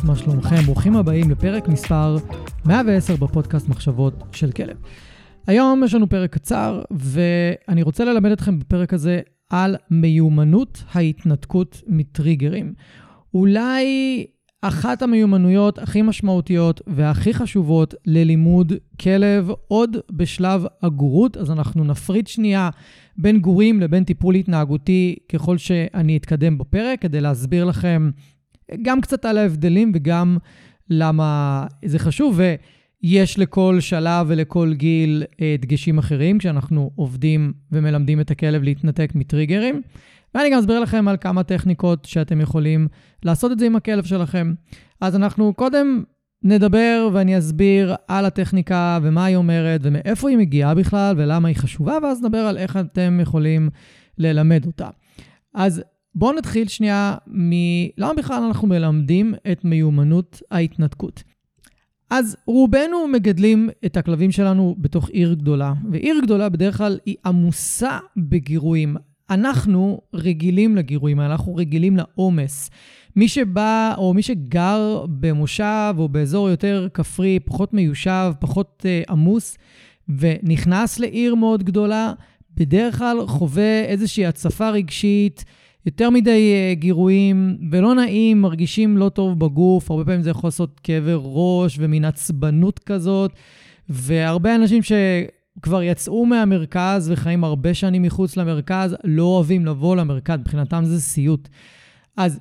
חברות, מה שלומכם? ברוכים הבאים לפרק מספר 110 בפודקאסט מחשבות של כלב. היום יש לנו פרק קצר, ואני רוצה ללמד אתכם בפרק הזה על מיומנות ההתנתקות מטריגרים. אולי אחת המיומנויות הכי משמעותיות והכי חשובות ללימוד כלב עוד בשלב הגורות, אז אנחנו נפריד שנייה בין גורים לבין טיפול התנהגותי ככל שאני אתקדם בפרק, כדי להסביר לכם גם קצת על ההבדלים וגם למה זה חשוב. ויש לכל שלב ולכל גיל אה, דגשים אחרים כשאנחנו עובדים ומלמדים את הכלב להתנתק מטריגרים. ואני גם אסביר לכם על כמה טכניקות שאתם יכולים לעשות את זה עם הכלב שלכם. אז אנחנו קודם נדבר ואני אסביר על הטכניקה ומה היא אומרת ומאיפה היא מגיעה בכלל ולמה היא חשובה, ואז נדבר על איך אתם יכולים ללמד אותה. אז בואו נתחיל שנייה מלמה בכלל אנחנו מלמדים את מיומנות ההתנתקות. אז רובנו מגדלים את הכלבים שלנו בתוך עיר גדולה, ועיר גדולה בדרך כלל היא עמוסה בגירויים. אנחנו רגילים לגירויים, אנחנו רגילים לעומס. מי שבא, או מי שגר במושב או באזור יותר כפרי, פחות מיושב, פחות uh, עמוס, ונכנס לעיר מאוד גדולה, בדרך כלל חווה איזושהי הצפה רגשית, יותר מדי uh, גירויים, ולא נעים, מרגישים לא טוב בגוף, הרבה פעמים זה יכול לעשות כאבי ראש ומין עצבנות כזאת, והרבה אנשים שכבר יצאו מהמרכז וחיים הרבה שנים מחוץ למרכז, לא אוהבים לבוא למרכז, מבחינתם זה סיוט. אז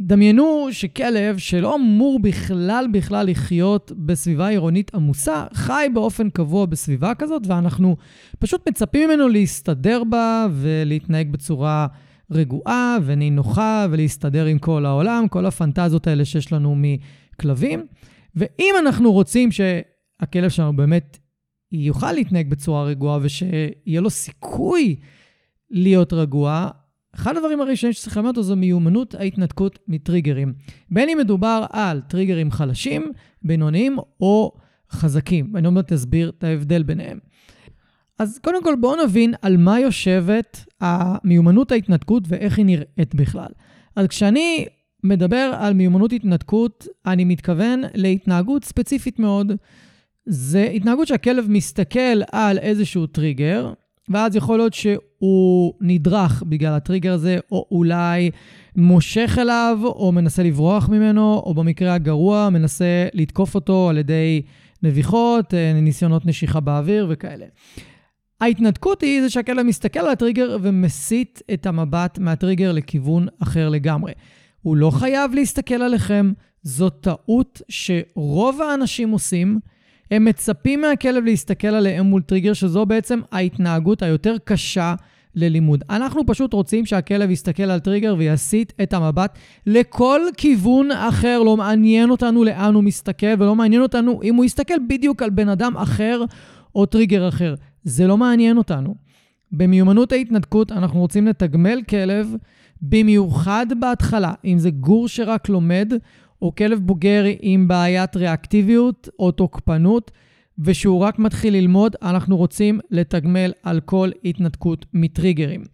דמיינו שכלב שלא אמור בכלל בכלל לחיות בסביבה עירונית עמוסה, חי באופן קבוע בסביבה כזאת, ואנחנו פשוט מצפים ממנו להסתדר בה ולהתנהג בצורה רגועה ונינוחה ולהסתדר עם כל העולם, כל הפנטזיות האלה שיש לנו מכלבים. ואם אנחנו רוצים שהכלב שלנו באמת יוכל להתנהג בצורה רגועה ושיהיה לו סיכוי להיות רגוע, אחד הדברים הראשונים שצריך ללמד אותו זו מיומנות ההתנתקות מטריגרים. בין אם מדובר על טריגרים חלשים, בינוניים או חזקים. ואני עוד מעט אסביר את ההבדל ביניהם. אז קודם כל בואו נבין על מה יושבת המיומנות ההתנתקות ואיך היא נראית בכלל. אז כשאני מדבר על מיומנות התנתקות, אני מתכוון להתנהגות ספציפית מאוד. זה התנהגות שהכלב מסתכל על איזשהו טריגר, ואז יכול להיות שהוא נדרך בגלל הטריגר הזה, או אולי מושך אליו, או מנסה לברוח ממנו, או במקרה הגרוע, מנסה לתקוף אותו על ידי נביחות, אה, ניסיונות נשיכה באוויר וכאלה. ההתנתקות היא זה שהכלב מסתכל על הטריגר ומסיט את המבט מהטריגר לכיוון אחר לגמרי. הוא לא חייב להסתכל עליכם, זו טעות שרוב האנשים עושים. הם מצפים מהכלב להסתכל עליהם מול טריגר, שזו בעצם ההתנהגות היותר קשה ללימוד. אנחנו פשוט רוצים שהכלב יסתכל על טריגר ויסיט את המבט לכל כיוון אחר. לא מעניין אותנו לאן הוא מסתכל, ולא מעניין אותנו אם הוא יסתכל בדיוק על בן אדם אחר או טריגר אחר. זה לא מעניין אותנו. במיומנות ההתנתקות אנחנו רוצים לתגמל כלב, במיוחד בהתחלה, אם זה גור שרק לומד, או כלב בוגר עם בעיית ריאקטיביות או תוקפנות, ושהוא רק מתחיל ללמוד, אנחנו רוצים לתגמל על כל התנתקות מטריגרים.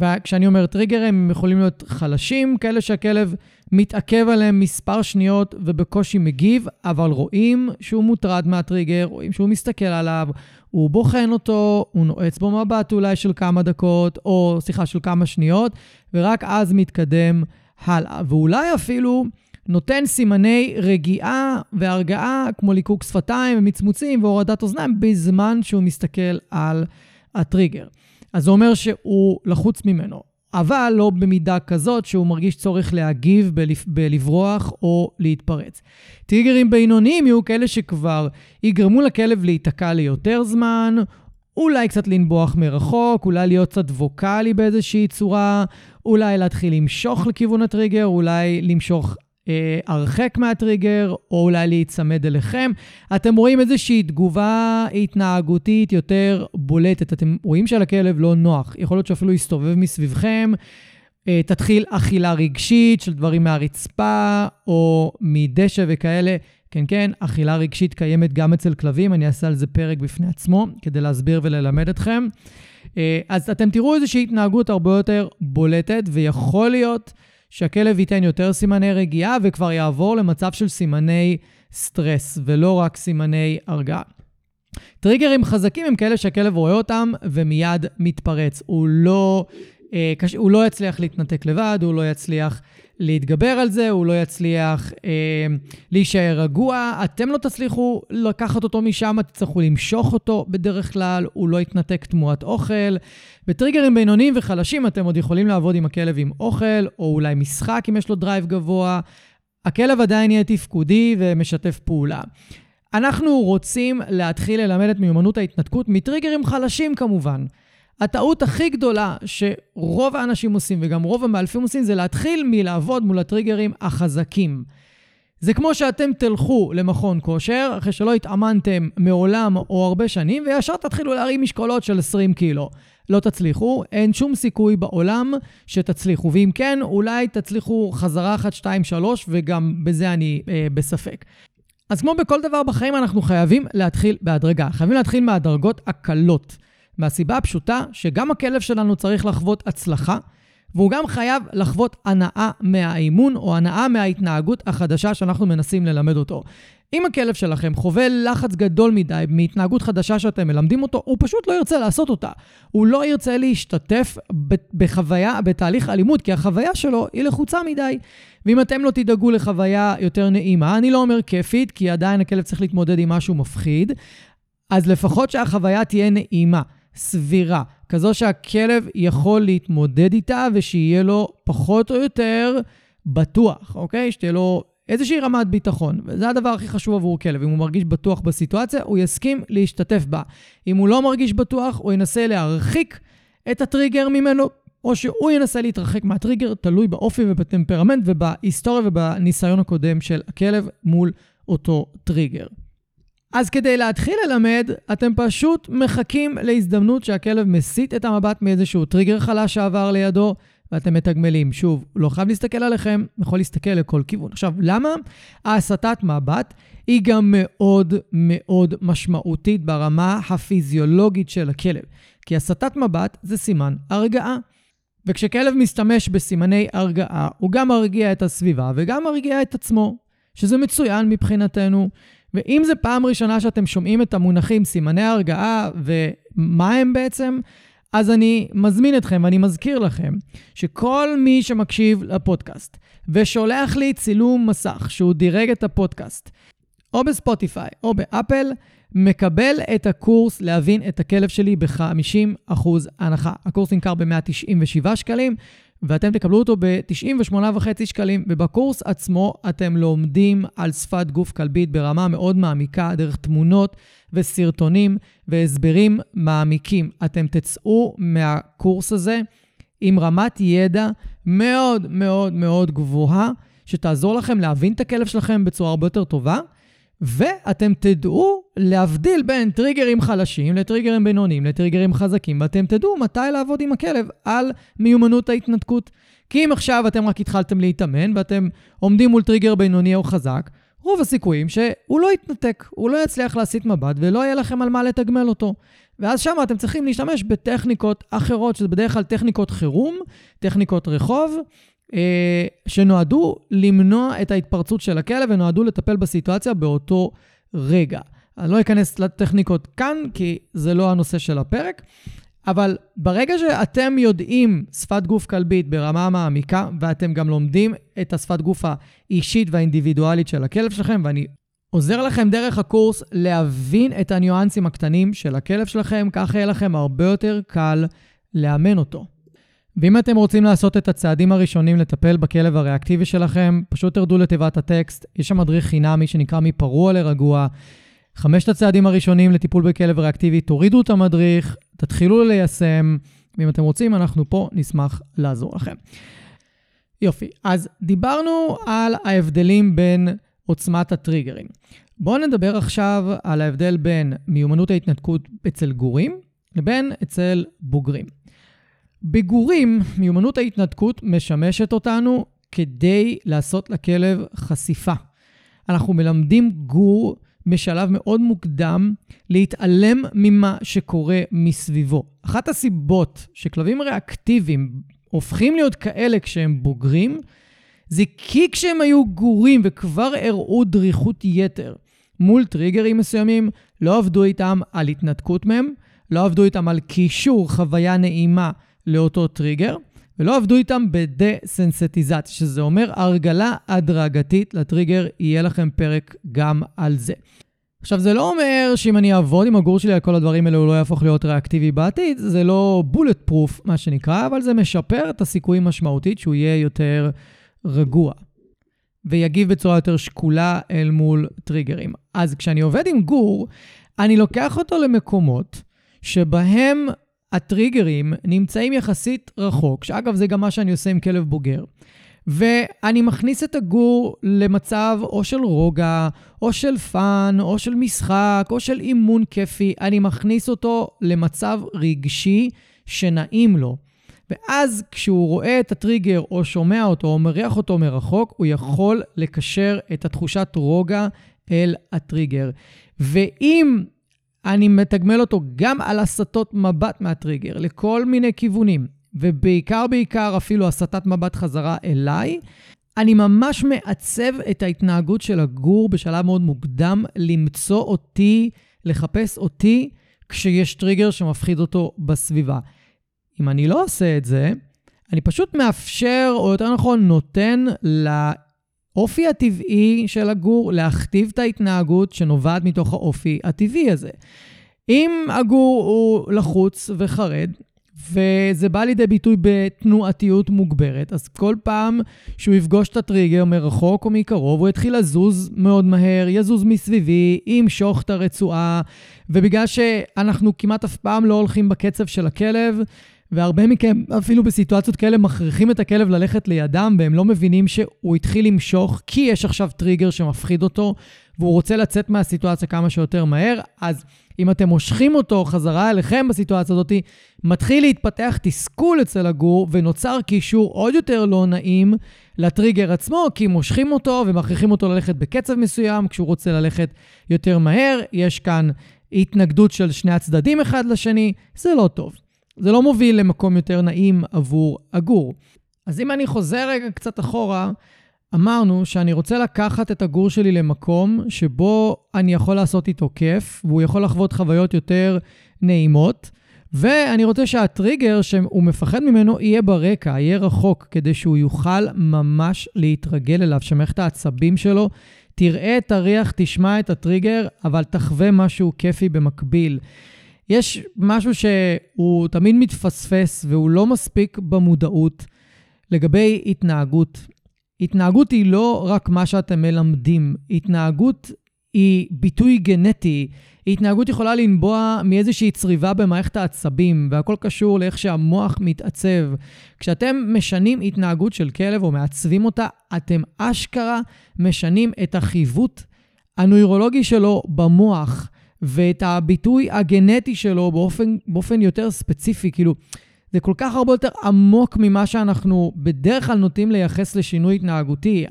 וכשאני אומר טריגרים, הם יכולים להיות חלשים, כאלה שהכלב מתעכב עליהם מספר שניות ובקושי מגיב, אבל רואים שהוא מוטרד מהטריגר, רואים שהוא מסתכל עליו, הוא בוחן אותו, הוא נועץ בו מבט אולי של כמה דקות, או סליחה, של כמה שניות, ורק אז מתקדם הלאה. ואולי אפילו נותן סימני רגיעה והרגעה, כמו ליקוק שפתיים ומצמוצים והורדת אוזניים, בזמן שהוא מסתכל על הטריגר. אז זה אומר שהוא לחוץ ממנו, אבל לא במידה כזאת שהוא מרגיש צורך להגיב, בלברוח או להתפרץ. טריגרים בינוניים יהיו כאלה שכבר יגרמו לכלב להיתקע ליותר זמן, אולי קצת לנבוח מרחוק, אולי להיות קצת ווקאלי באיזושהי צורה, אולי להתחיל למשוך לכיוון הטריגר, אולי למשוך הרחק מהטריגר, או אולי להיצמד אליכם. אתם רואים איזושהי תגובה התנהגותית יותר בולטת. אתם רואים שלכלב לא נוח. יכול להיות שאפילו יסתובב מסביבכם. אה, תתחיל אכילה רגשית של דברים מהרצפה או מדשא וכאלה. כן, כן, אכילה רגשית קיימת גם אצל כלבים, אני אעשה על זה פרק בפני עצמו, כדי להסביר וללמד אתכם. אה, אז אתם תראו איזושהי התנהגות הרבה יותר בולטת, ויכול להיות שהכלב ייתן יותר סימני רגיעה וכבר יעבור למצב של סימני סטרס, ולא רק סימני הרגעה. טריגרים חזקים הם כאלה שהכלב רואה אותם ומיד מתפרץ. הוא לא, אה, קש... הוא לא יצליח להתנתק לבד, הוא לא יצליח להתגבר על זה, הוא לא יצליח אה, להישאר רגוע, אתם לא תצליחו לקחת אותו משם, תצטרכו למשוך אותו בדרך כלל, הוא לא יתנתק תמורת אוכל. בטריגרים בינוניים וחלשים אתם עוד יכולים לעבוד עם הכלב עם אוכל, או אולי משחק אם יש לו drive גבוה. הכלב עדיין יהיה תפקודי ומשתף פעולה. אנחנו רוצים להתחיל ללמד את מיומנות ההתנתקות מטריגרים חלשים כמובן. הטעות הכי גדולה שרוב האנשים עושים, וגם רוב המאלפים עושים, זה להתחיל מלעבוד מול הטריגרים החזקים. זה כמו שאתם תלכו למכון כושר, אחרי שלא התאמנתם מעולם או הרבה שנים, וישר תתחילו להרים משקולות של 20 קילו. לא תצליחו, אין שום סיכוי בעולם שתצליחו. ואם כן, אולי תצליחו חזרה אחת, שתיים, שלוש, וגם בזה אני אה, בספק. אז כמו בכל דבר בחיים, אנחנו חייבים להתחיל בהדרגה. חייבים להתחיל מהדרגות הקלות. מהסיבה הפשוטה שגם הכלב שלנו צריך לחוות הצלחה, והוא גם חייב לחוות הנאה מהאימון או הנאה מההתנהגות החדשה שאנחנו מנסים ללמד אותו. אם הכלב שלכם חווה לחץ גדול מדי מהתנהגות חדשה שאתם מלמדים אותו, הוא פשוט לא ירצה לעשות אותה. הוא לא ירצה להשתתף בחוויה, בתהליך אלימות, כי החוויה שלו היא לחוצה מדי. ואם אתם לא תדאגו לחוויה יותר נעימה, אני לא אומר כיפית, כי עדיין הכלב צריך להתמודד עם משהו מפחיד, אז לפחות שהחוויה תהיה נעימה. סבירה, כזו שהכלב יכול להתמודד איתה ושיהיה לו פחות או יותר בטוח, אוקיי? שתהיה לו איזושהי רמת ביטחון, וזה הדבר הכי חשוב עבור כלב. אם הוא מרגיש בטוח בסיטואציה, הוא יסכים להשתתף בה. אם הוא לא מרגיש בטוח, הוא ינסה להרחיק את הטריגר ממנו, או שהוא ינסה להתרחק מהטריגר, תלוי באופי ובטמפרמנט ובהיסטוריה ובניסיון הקודם של הכלב מול אותו טריגר. אז כדי להתחיל ללמד, אתם פשוט מחכים להזדמנות שהכלב מסיט את המבט מאיזשהו טריגר חלש שעבר לידו, ואתם מתגמלים. שוב, לא חייב להסתכל עליכם, יכול להסתכל לכל כיוון. עכשיו, למה ההסטת מבט היא גם מאוד מאוד משמעותית ברמה הפיזיולוגית של הכלב? כי הסטת מבט זה סימן הרגעה. וכשכלב משתמש בסימני הרגעה, הוא גם מרגיע את הסביבה וגם מרגיע את עצמו, שזה מצוין מבחינתנו. ואם זו פעם ראשונה שאתם שומעים את המונחים סימני הרגעה ומה הם בעצם, אז אני מזמין אתכם ואני מזכיר לכם שכל מי שמקשיב לפודקאסט ושולח לי צילום מסך שהוא דירג את הפודקאסט, או בספוטיפיי או באפל, מקבל את הקורס להבין את הכלב שלי ב-50% הנחה. הקורס נמכר ב-197 שקלים, ואתם תקבלו אותו ב-98.5 שקלים, ובקורס עצמו אתם לומדים על שפת גוף כלבית ברמה מאוד מעמיקה, דרך תמונות וסרטונים והסברים מעמיקים. אתם תצאו מהקורס הזה עם רמת ידע מאוד מאוד מאוד גבוהה, שתעזור לכם להבין את הכלב שלכם בצורה הרבה יותר טובה. ואתם תדעו להבדיל בין טריגרים חלשים לטריגרים בינוניים לטריגרים חזקים, ואתם תדעו מתי לעבוד עם הכלב על מיומנות ההתנתקות. כי אם עכשיו אתם רק התחלתם להתאמן ואתם עומדים מול טריגר בינוני או חזק, רוב הסיכויים שהוא לא יתנתק, הוא לא יצליח להסיט מבט ולא יהיה לכם על מה לתגמל אותו. ואז שם אתם צריכים להשתמש בטכניקות אחרות, שזה בדרך כלל טכניקות חירום, טכניקות רחוב, שנועדו למנוע את ההתפרצות של הכלב ונועדו לטפל בסיטואציה באותו רגע. אני לא אכנס לטכניקות כאן, כי זה לא הנושא של הפרק, אבל ברגע שאתם יודעים שפת גוף כלבית ברמה מעמיקה, ואתם גם לומדים את השפת גוף האישית והאינדיבידואלית של הכלב שלכם, ואני עוזר לכם דרך הקורס להבין את הניואנסים הקטנים של הכלב שלכם, ככה יהיה לכם הרבה יותר קל לאמן אותו. ואם אתם רוצים לעשות את הצעדים הראשונים לטפל בכלב הריאקטיבי שלכם, פשוט תרדו לתיבת הטקסט, יש שם מדריך חינמי שנקרא מפרוע לרגוע. חמשת הצעדים הראשונים לטיפול בכלב ריאקטיבי, תורידו את המדריך, תתחילו ליישם, ואם אתם רוצים, אנחנו פה נשמח לעזור לכם. יופי, אז דיברנו על ההבדלים בין עוצמת הטריגרים. בואו נדבר עכשיו על ההבדל בין מיומנות ההתנתקות אצל גורים לבין אצל בוגרים. בגורים, מיומנות ההתנתקות משמשת אותנו כדי לעשות לכלב חשיפה. אנחנו מלמדים גור בשלב מאוד מוקדם להתעלם ממה שקורה מסביבו. אחת הסיבות שכלבים ריאקטיביים הופכים להיות כאלה כשהם בוגרים, זה כי כשהם היו גורים וכבר הראו דריכות יתר מול טריגרים מסוימים, לא עבדו איתם על התנתקות מהם, לא עבדו איתם על קישור חוויה נעימה לאותו טריגר, ולא עבדו איתם בדה-סנסטיזציה, שזה אומר הרגלה הדרגתית לטריגר, יהיה לכם פרק גם על זה. עכשיו, זה לא אומר שאם אני אעבוד עם הגור שלי על כל הדברים האלה, הוא לא יהפוך להיות ריאקטיבי בעתיד, זה לא בולט פרוף, מה שנקרא, אבל זה משפר את הסיכויים משמעותית שהוא יהיה יותר רגוע, ויגיב בצורה יותר שקולה אל מול טריגרים. אז כשאני עובד עם גור, אני לוקח אותו למקומות שבהם הטריגרים נמצאים יחסית רחוק, שאגב, זה גם מה שאני עושה עם כלב בוגר. ואני מכניס את הגור למצב או של רוגע, או של fun, או של משחק, או של אימון כיפי. אני מכניס אותו למצב רגשי שנעים לו. ואז כשהוא רואה את הטריגר, או שומע אותו, או מריח אותו מרחוק, הוא יכול לקשר את התחושת רוגע אל הטריגר. ואם אני מתגמל אותו גם על הסטות מבט מהטריגר לכל מיני כיוונים, ובעיקר בעיקר אפילו הסטת מבט חזרה אליי, אני ממש מעצב את ההתנהגות של הגור בשלב מאוד מוקדם למצוא אותי, לחפש אותי, כשיש טריגר שמפחיד אותו בסביבה. אם אני לא עושה את זה, אני פשוט מאפשר, או יותר נכון, נותן לאופי הטבעי של הגור להכתיב את ההתנהגות שנובעת מתוך האופי הטבעי הזה. אם הגור הוא לחוץ וחרד, וזה בא לידי ביטוי בתנועתיות מוגברת. אז כל פעם שהוא יפגוש את הטריגר מרחוק או מקרוב, הוא יתחיל לזוז מאוד מהר, יזוז מסביבי, ימשוך את הרצועה, ובגלל שאנחנו כמעט אף פעם לא הולכים בקצב של הכלב, והרבה מכם, אפילו בסיטואציות כאלה, מכריחים את הכלב ללכת לידם, והם לא מבינים שהוא התחיל למשוך, כי יש עכשיו טריגר שמפחיד אותו, והוא רוצה לצאת מהסיטואציה כמה שיותר מהר, אז אם אתם מושכים אותו חזרה אליכם בסיטואציה הזאת, מתחיל להתפתח תסכול אצל הגור, ונוצר קישור עוד יותר לא נעים לטריגר עצמו, כי מושכים אותו ומכריחים אותו ללכת בקצב מסוים, כשהוא רוצה ללכת יותר מהר. יש כאן התנגדות של שני הצדדים אחד לשני, זה לא טוב. זה לא מוביל למקום יותר נעים עבור הגור. אז אם אני חוזר רגע קצת אחורה, אמרנו שאני רוצה לקחת את הגור שלי למקום שבו אני יכול לעשות איתו כיף, והוא יכול לחוות חוויות יותר נעימות, ואני רוצה שהטריגר שהוא מפחד ממנו יהיה ברקע, יהיה רחוק, כדי שהוא יוכל ממש להתרגל אליו, שמערכת העצבים שלו תראה את הריח, תשמע את הטריגר, אבל תחווה משהו כיפי במקביל. יש משהו שהוא תמיד מתפספס והוא לא מספיק במודעות לגבי התנהגות. התנהגות היא לא רק מה שאתם מלמדים, התנהגות היא ביטוי גנטי. התנהגות יכולה לנבוע מאיזושהי צריבה במערכת העצבים, והכל קשור לאיך שהמוח מתעצב. כשאתם משנים התנהגות של כלב או מעצבים אותה, אתם אשכרה משנים את החיווט הנוירולוגי שלו במוח. ואת הביטוי הגנטי שלו באופן, באופן יותר ספציפי. כאילו, זה כל כך הרבה יותר עמוק ממה שאנחנו בדרך כלל נוטים לייחס לשינוי התנהגותי.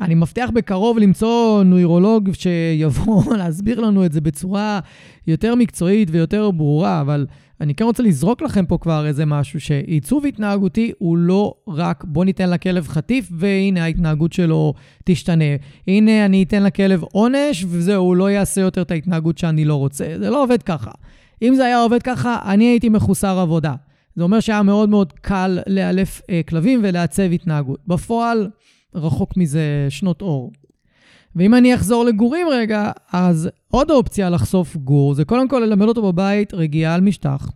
אני מבטיח בקרוב למצוא נוירולוג שיבוא להסביר לנו את זה בצורה יותר מקצועית ויותר ברורה, אבל אני כן רוצה לזרוק לכם פה כבר איזה משהו, שעיצוב התנהגותי הוא לא רק בוא ניתן לכלב חטיף והנה ההתנהגות שלו תשתנה. הנה אני אתן לכלב עונש וזהו, הוא לא יעשה יותר את ההתנהגות שאני לא רוצה. זה לא עובד ככה. אם זה היה עובד ככה, אני הייתי מחוסר עבודה. זה אומר שהיה מאוד מאוד קל לאלף אה, כלבים ולעצב התנהגות. בפועל, רחוק מזה שנות אור. ואם אני אחזור לגורים רגע, אז עוד אופציה לחשוף גור זה קודם כל ללמד אותו בבית רגיעה על משטח.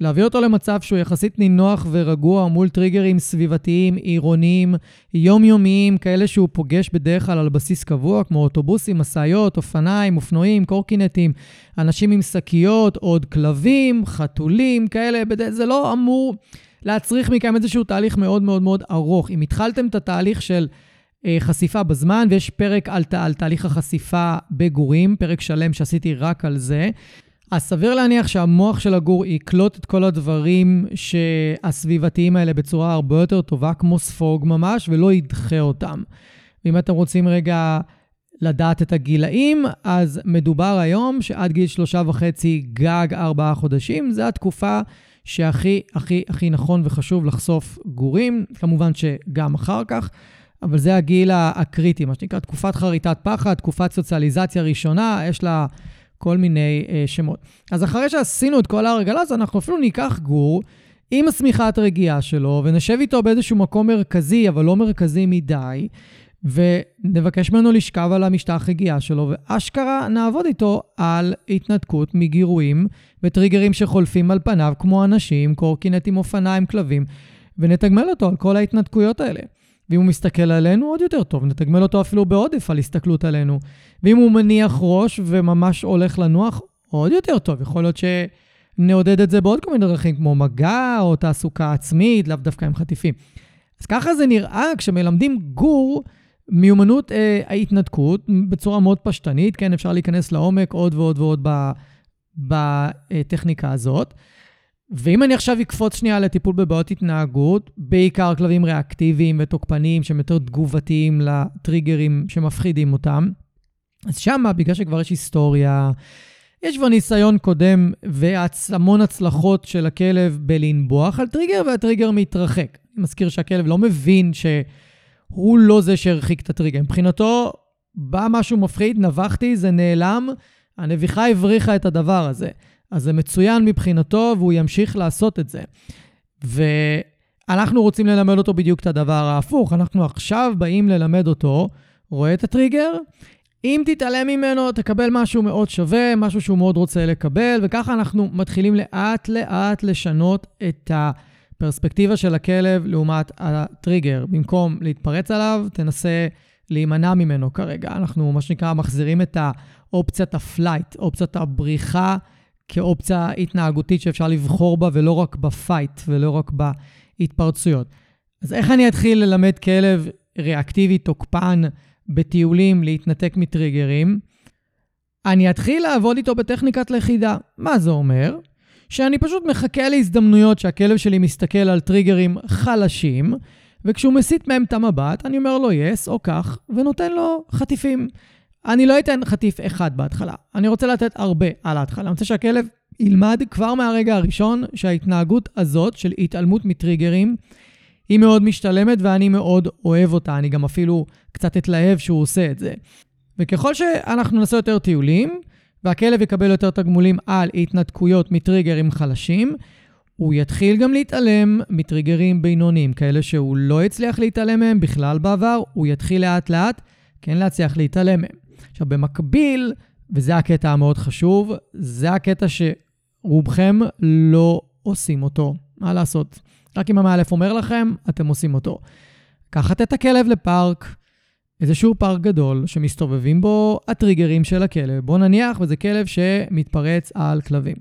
להביא אותו למצב שהוא יחסית נינוח ורגוע מול טריגרים סביבתיים, עירוניים, יומיומיים, כאלה שהוא פוגש בדרך כלל על בסיס קבוע, כמו אוטובוסים, משאיות, אופניים, אופנועים, קורקינטים, אנשים עם שקיות, עוד כלבים, חתולים, כאלה, זה לא אמור להצריך מכם איזשהו תהליך מאוד מאוד מאוד ארוך. אם התחלתם את התהליך של חשיפה בזמן, ויש פרק על, על תהליך החשיפה בגורים, פרק שלם שעשיתי רק על זה, אז סביר להניח שהמוח של הגור יקלוט את כל הדברים הסביבתיים האלה בצורה הרבה יותר טובה, כמו ספוג ממש, ולא ידחה אותם. ואם אתם רוצים רגע לדעת את הגילאים, אז מדובר היום שעד גיל שלושה וחצי, גג ארבעה חודשים, זו התקופה שהכי, הכי, הכי נכון וחשוב לחשוף גורים, כמובן שגם אחר כך, אבל זה הגיל הקריטי, מה שנקרא תקופת חריטת פחד, תקופת סוציאליזציה ראשונה, יש לה... כל מיני אה, שמות. אז אחרי שעשינו את כל ההרגלה הזו, אנחנו אפילו ניקח גור עם השמיכת רגיעה שלו, ונשב איתו באיזשהו מקום מרכזי, אבל לא מרכזי מדי, ונבקש ממנו לשכב על המשטח רגיעה שלו, ואשכרה נעבוד איתו על התנתקות מגירויים וטריגרים שחולפים על פניו, כמו אנשים, קורקינטים, אופניים, כלבים, ונתגמל אותו על כל ההתנתקויות האלה. ואם הוא מסתכל עלינו, עוד יותר טוב, נתגמל אותו אפילו בעודף על הסתכלות עלינו. ואם הוא מניח ראש וממש הולך לנוח, עוד יותר טוב. יכול להיות שנעודד את זה בעוד כל מיני דרכים, כמו מגע או תעסוקה עצמית, לאו דווקא עם חטיפים. אז ככה זה נראה כשמלמדים גור מיומנות אה, ההתנתקות בצורה מאוד פשטנית, כן, אפשר להיכנס לעומק עוד ועוד ועוד בטכניקה הזאת. ואם אני עכשיו אקפוץ שנייה לטיפול בבעיות התנהגות, בעיקר כלבים ריאקטיביים ותוקפניים שהם יותר תגובתיים לטריגרים שמפחידים אותם, אז שמה, בגלל שכבר יש היסטוריה, יש כבר ניסיון קודם והמון הצלחות של הכלב בלנבוח על טריגר, והטריגר מתרחק. אני מזכיר שהכלב לא מבין שהוא לא זה שהרחיק את הטריגר. מבחינתו, בא משהו מפחיד, נבחתי, זה נעלם, הנביחה הבריחה את הדבר הזה. אז זה מצוין מבחינתו, והוא ימשיך לעשות את זה. ואנחנו רוצים ללמד אותו בדיוק את הדבר ההפוך. אנחנו עכשיו באים ללמד אותו, רואה את הטריגר? אם תתעלם ממנו, תקבל משהו מאוד שווה, משהו שהוא מאוד רוצה לקבל, וככה אנחנו מתחילים לאט-לאט לשנות את הפרספקטיבה של הכלב לעומת הטריגר. במקום להתפרץ עליו, תנסה להימנע ממנו כרגע. אנחנו, מה שנקרא, מחזירים את האופציית ה flight, אופציית הבריחה. כאופציה התנהגותית שאפשר לבחור בה, ולא רק ב fight, ולא רק בהתפרצויות. אז איך אני אתחיל ללמד כלב ריאקטיבי, תוקפן, בטיולים, להתנתק מטריגרים? אני אתחיל לעבוד איתו בטכניקת לכידה. מה זה אומר? שאני פשוט מחכה להזדמנויות שהכלב שלי מסתכל על טריגרים חלשים, וכשהוא מסיט מהם את המבט, אני אומר לו יס או כך, ונותן לו חטיפים. אני לא אתן חטיף אחד בהתחלה, אני רוצה לתת הרבה על ההתחלה. אני רוצה שהכלב ילמד כבר מהרגע הראשון שההתנהגות הזאת של התעלמות מטריגרים היא מאוד משתלמת ואני מאוד אוהב אותה. אני גם אפילו קצת אתלהב שהוא עושה את זה. וככל שאנחנו נעשה יותר טיולים, והכלב יקבל יותר תגמולים על התנתקויות מטריגרים חלשים, הוא יתחיל גם להתעלם מטריגרים בינוניים, כאלה שהוא לא הצליח להתעלם מהם בכלל בעבר, הוא יתחיל לאט לאט כן להצליח להתעלם מהם. עכשיו, במקביל, וזה הקטע המאוד חשוב, זה הקטע שרובכם לא עושים אותו. מה לעשות? רק אם המאלף אומר לכם, אתם עושים אותו. לקחת את הכלב לפארק, איזשהו פארק גדול, שמסתובבים בו הטריגרים של הכלב. בואו נניח, וזה כלב שמתפרץ על כלבים.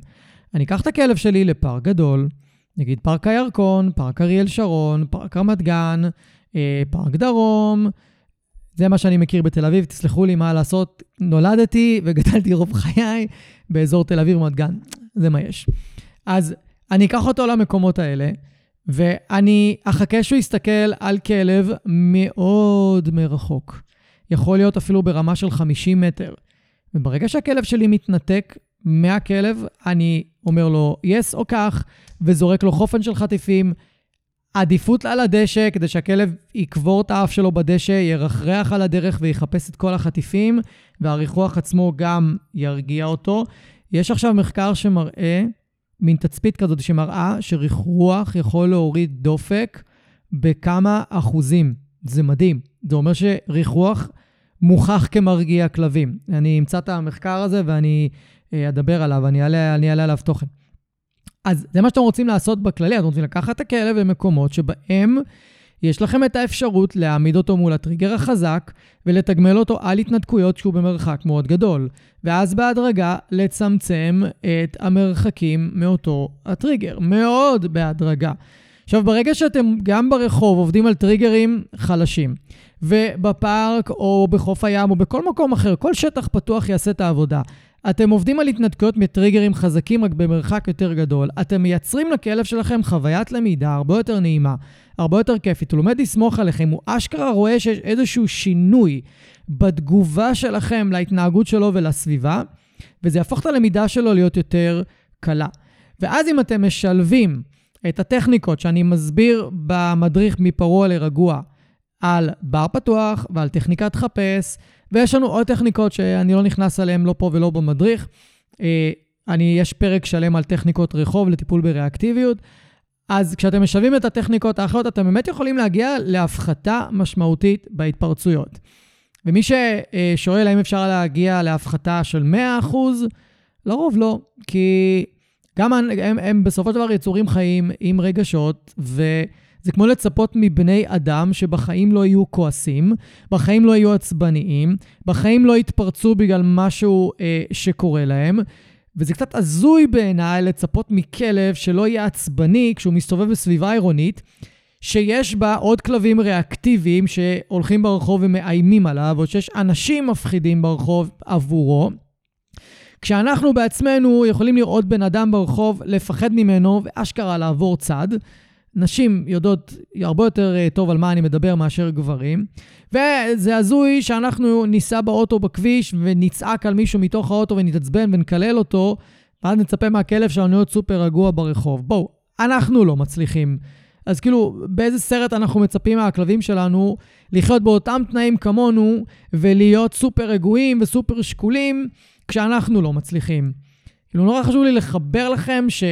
אני אקח את הכלב שלי לפארק גדול, נגיד פארק הירקון, פארק אריאל שרון, פארק רמת גן, אה, פארק דרום, זה מה שאני מכיר בתל אביב, תסלחו לי מה לעשות. נולדתי וגדלתי רוב חיי באזור תל אביב רמת גן, זה מה יש. אז אני אקח אותו למקומות האלה, ואני אחכה שהוא יסתכל על כלב מאוד מרחוק. יכול להיות אפילו ברמה של 50 מטר. וברגע שהכלב שלי מתנתק מהכלב, אני אומר לו יס yes או כך, וזורק לו חופן של חטיפים, עדיפות על הדשא, כדי שהכלב יקבור את האף שלו בדשא, ירחרח על הדרך ויחפש את כל החטיפים, והריחוח עצמו גם ירגיע אותו. יש עכשיו מחקר שמראה, מין תצפית כזאת שמראה שריחוח יכול להוריד דופק בכמה אחוזים. זה מדהים. זה אומר שריחוח מוכח כמרגיע כלבים. אני אמצא את המחקר הזה ואני אה, אדבר עליו, אני אעלה, עליו תוכן. אז זה מה שאתם רוצים לעשות בכללי, אתם רוצים לקחת את הכלב למקומות שבהם יש לכם את האפשרות להעמיד אותו מול הטריגר החזק ולתגמל אותו על התנתקויות כשהוא במרחק מאוד גדול. ואז בהדרגה לצמצם את המרחקים מאותו הטריגר. מאוד בהדרגה. עכשיו, ברגע שאתם גם ברחוב עובדים על טריגרים חלשים, ובפארק או בחוף הים או בכל מקום אחר, כל שטח פתוח יעשה את העבודה. אתם עובדים על התנתקויות מטריגרים חזקים רק במרחק יותר גדול. אתם מייצרים לכלב שלכם חוויית למידה הרבה יותר נעימה, הרבה יותר כיפית. הוא לומד לסמוך עליכם, הוא אשכרה רואה שיש איזשהו שינוי בתגובה שלכם להתנהגות שלו ולסביבה, וזה יהפוך את הלמידה שלו להיות יותר קלה. ואז אם אתם משלבים את הטכניקות שאני מסביר במדריך מפרוע לרגוע, על בר פתוח ועל טכניקת חפש, ויש לנו עוד טכניקות שאני לא נכנס אליהן לא פה ולא במדריך. אה, אני, יש פרק שלם על טכניקות רחוב לטיפול בריאקטיביות. אז כשאתם משלבים את הטכניקות האחרות, אתם באמת יכולים להגיע להפחתה משמעותית בהתפרצויות. ומי ששואל האם אפשר להגיע להפחתה של 100%, לרוב לא, כי גם הם, הם בסופו של דבר יצורים חיים עם רגשות, ו... זה כמו לצפות מבני אדם שבחיים לא יהיו כועסים, בחיים לא יהיו עצבניים, בחיים לא יתפרצו בגלל משהו אה, שקורה להם. וזה קצת הזוי בעיניי לצפות מכלב שלא יהיה עצבני כשהוא מסתובב בסביבה עירונית, שיש בה עוד כלבים ריאקטיביים שהולכים ברחוב ומאיימים עליו, או שיש אנשים מפחידים ברחוב עבורו. כשאנחנו בעצמנו יכולים לראות בן אדם ברחוב, לפחד ממנו ואשכרה לעבור צד. נשים יודעות הרבה יותר אה, טוב על מה אני מדבר מאשר גברים. וזה הזוי שאנחנו ניסע באוטו בכביש ונצעק על מישהו מתוך האוטו ונתעצבן ונקלל אותו, ואז נצפה מהכלב שלנו להיות סופר רגוע ברחוב. בואו, אנחנו לא מצליחים. אז כאילו, באיזה סרט אנחנו מצפים מהכלבים שלנו לחיות באותם תנאים כמונו ולהיות סופר רגועים וסופר שקולים כשאנחנו לא מצליחים? כאילו, נורא חשוב לי לחבר לכם ש...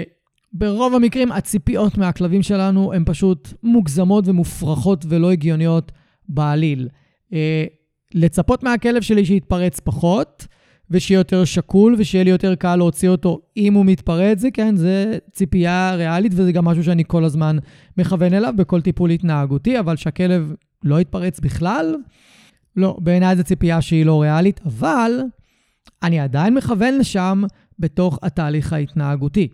ברוב המקרים הציפיות מהכלבים שלנו הן פשוט מוגזמות ומופרכות ולא הגיוניות בעליל. אה, לצפות מהכלב שלי שיתפרץ פחות, ושיהיה יותר שקול, ושיהיה לי יותר קל להוציא אותו אם הוא מתפרץ, זה כן, זה ציפייה ריאלית, וזה גם משהו שאני כל הזמן מכוון אליו בכל טיפול התנהגותי, אבל שהכלב לא יתפרץ בכלל, לא, בעיניי זו ציפייה שהיא לא ריאלית, אבל אני עדיין מכוון לשם בתוך התהליך ההתנהגותי.